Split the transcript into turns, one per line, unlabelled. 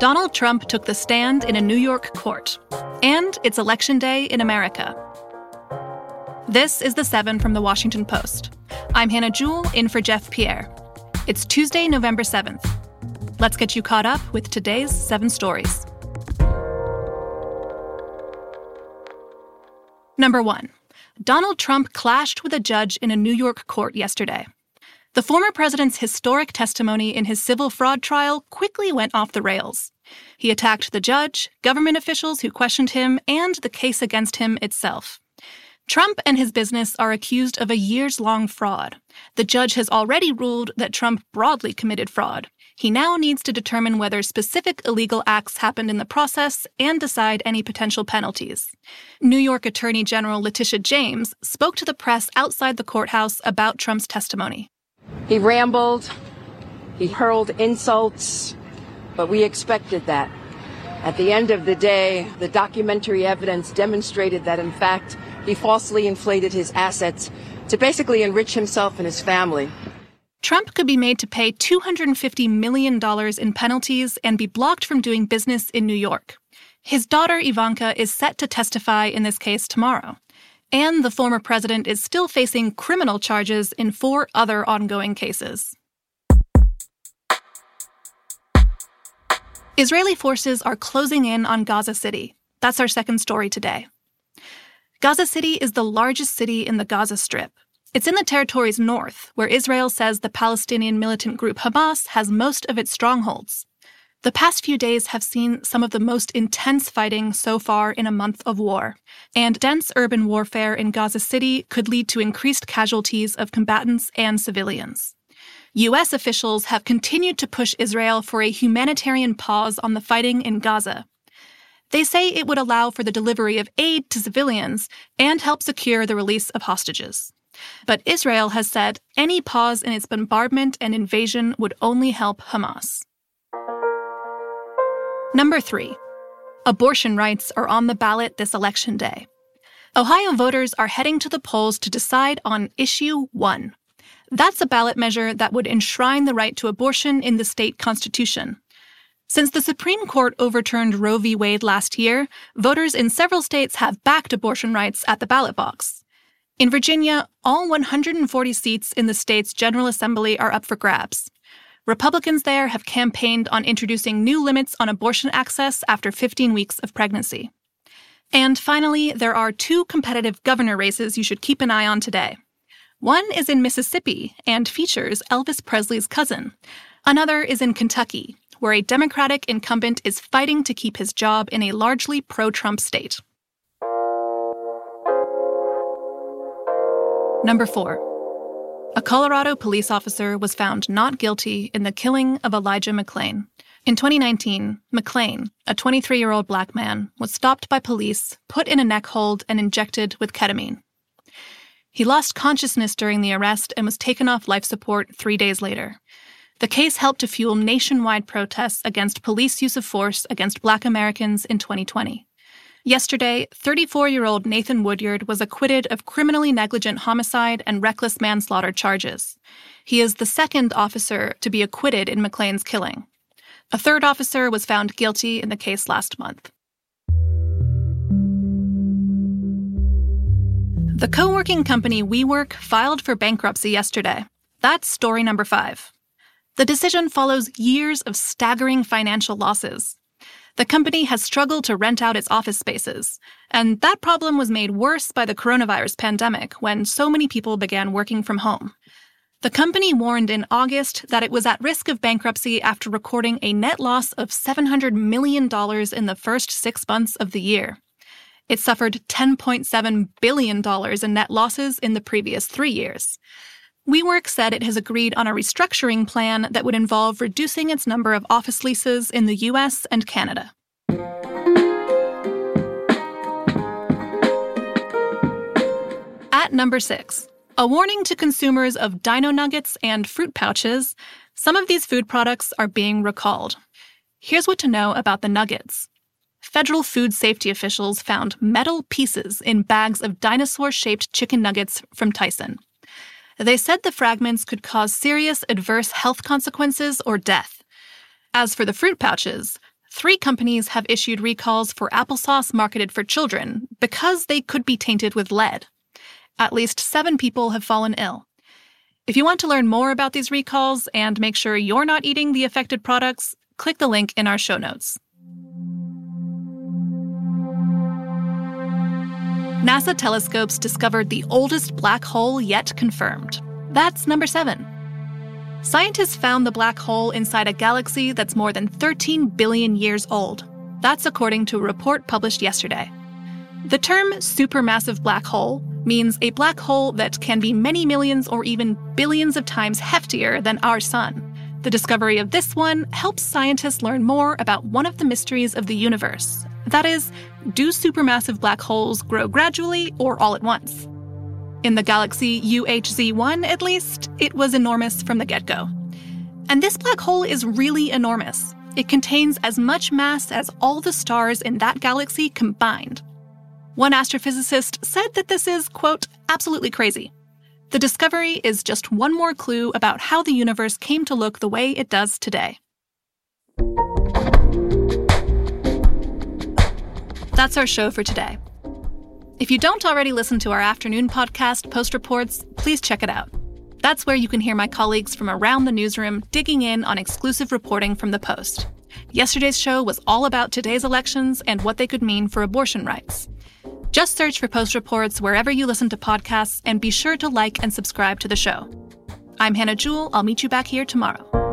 Donald Trump took the stand in a New York court. And it's election day in America. This is The Seven from The Washington Post. I'm Hannah Jewell, in for Jeff Pierre. It's Tuesday, November 7th. Let's get you caught up with today's seven stories. Number one Donald Trump clashed with a judge in a New York court yesterday. The former president's historic testimony in his civil fraud trial quickly went off the rails. He attacked the judge, government officials who questioned him, and the case against him itself. Trump and his business are accused of a years long fraud. The judge has already ruled that Trump broadly committed fraud. He now needs to determine whether specific illegal acts happened in the process and decide any potential penalties. New York Attorney General Letitia James spoke to the press outside the courthouse about Trump's testimony.
He rambled, he hurled insults, but we expected that. At the end of the day, the documentary evidence demonstrated that, in fact, he falsely inflated his assets to basically enrich himself and his family.
Trump could be made to pay $250 million in penalties and be blocked from doing business in New York. His daughter Ivanka is set to testify in this case tomorrow. And the former president is still facing criminal charges in four other ongoing cases. Israeli forces are closing in on Gaza City. That's our second story today. Gaza City is the largest city in the Gaza Strip. It's in the territory's north, where Israel says the Palestinian militant group Hamas has most of its strongholds. The past few days have seen some of the most intense fighting so far in a month of war, and dense urban warfare in Gaza City could lead to increased casualties of combatants and civilians. U.S. officials have continued to push Israel for a humanitarian pause on the fighting in Gaza. They say it would allow for the delivery of aid to civilians and help secure the release of hostages. But Israel has said any pause in its bombardment and invasion would only help Hamas. Number three, abortion rights are on the ballot this election day. Ohio voters are heading to the polls to decide on Issue 1. That's a ballot measure that would enshrine the right to abortion in the state constitution. Since the Supreme Court overturned Roe v. Wade last year, voters in several states have backed abortion rights at the ballot box. In Virginia, all 140 seats in the state's General Assembly are up for grabs. Republicans there have campaigned on introducing new limits on abortion access after 15 weeks of pregnancy. And finally, there are two competitive governor races you should keep an eye on today. One is in Mississippi and features Elvis Presley's cousin. Another is in Kentucky, where a Democratic incumbent is fighting to keep his job in a largely pro Trump state. Number four. A Colorado police officer was found not guilty in the killing of Elijah McClain. In 2019, McClain, a 23 year old black man, was stopped by police, put in a neck hold, and injected with ketamine. He lost consciousness during the arrest and was taken off life support three days later. The case helped to fuel nationwide protests against police use of force against black Americans in 2020. Yesterday, 34 year old Nathan Woodyard was acquitted of criminally negligent homicide and reckless manslaughter charges. He is the second officer to be acquitted in McClain's killing. A third officer was found guilty in the case last month. The co working company WeWork filed for bankruptcy yesterday. That's story number five. The decision follows years of staggering financial losses. The company has struggled to rent out its office spaces, and that problem was made worse by the coronavirus pandemic when so many people began working from home. The company warned in August that it was at risk of bankruptcy after recording a net loss of $700 million in the first six months of the year. It suffered $10.7 billion in net losses in the previous three years. WeWork said it has agreed on a restructuring plan that would involve reducing its number of office leases in the US and Canada. At number six, a warning to consumers of dino nuggets and fruit pouches. Some of these food products are being recalled. Here's what to know about the nuggets. Federal food safety officials found metal pieces in bags of dinosaur shaped chicken nuggets from Tyson. They said the fragments could cause serious adverse health consequences or death. As for the fruit pouches, three companies have issued recalls for applesauce marketed for children because they could be tainted with lead. At least seven people have fallen ill. If you want to learn more about these recalls and make sure you're not eating the affected products, click the link in our show notes. NASA telescopes discovered the oldest black hole yet confirmed. That's number seven. Scientists found the black hole inside a galaxy that's more than 13 billion years old. That's according to a report published yesterday. The term supermassive black hole means a black hole that can be many millions or even billions of times heftier than our sun. The discovery of this one helps scientists learn more about one of the mysteries of the universe. That is, do supermassive black holes grow gradually or all at once? In the galaxy UHZ1, at least, it was enormous from the get go. And this black hole is really enormous. It contains as much mass as all the stars in that galaxy combined. One astrophysicist said that this is, quote, absolutely crazy. The discovery is just one more clue about how the universe came to look the way it does today. That's our show for today. If you don't already listen to our afternoon podcast, Post Reports, please check it out. That's where you can hear my colleagues from around the newsroom digging in on exclusive reporting from the Post. Yesterday's show was all about today's elections and what they could mean for abortion rights. Just search for Post Reports wherever you listen to podcasts and be sure to like and subscribe to the show. I'm Hannah Jewell. I'll meet you back here tomorrow.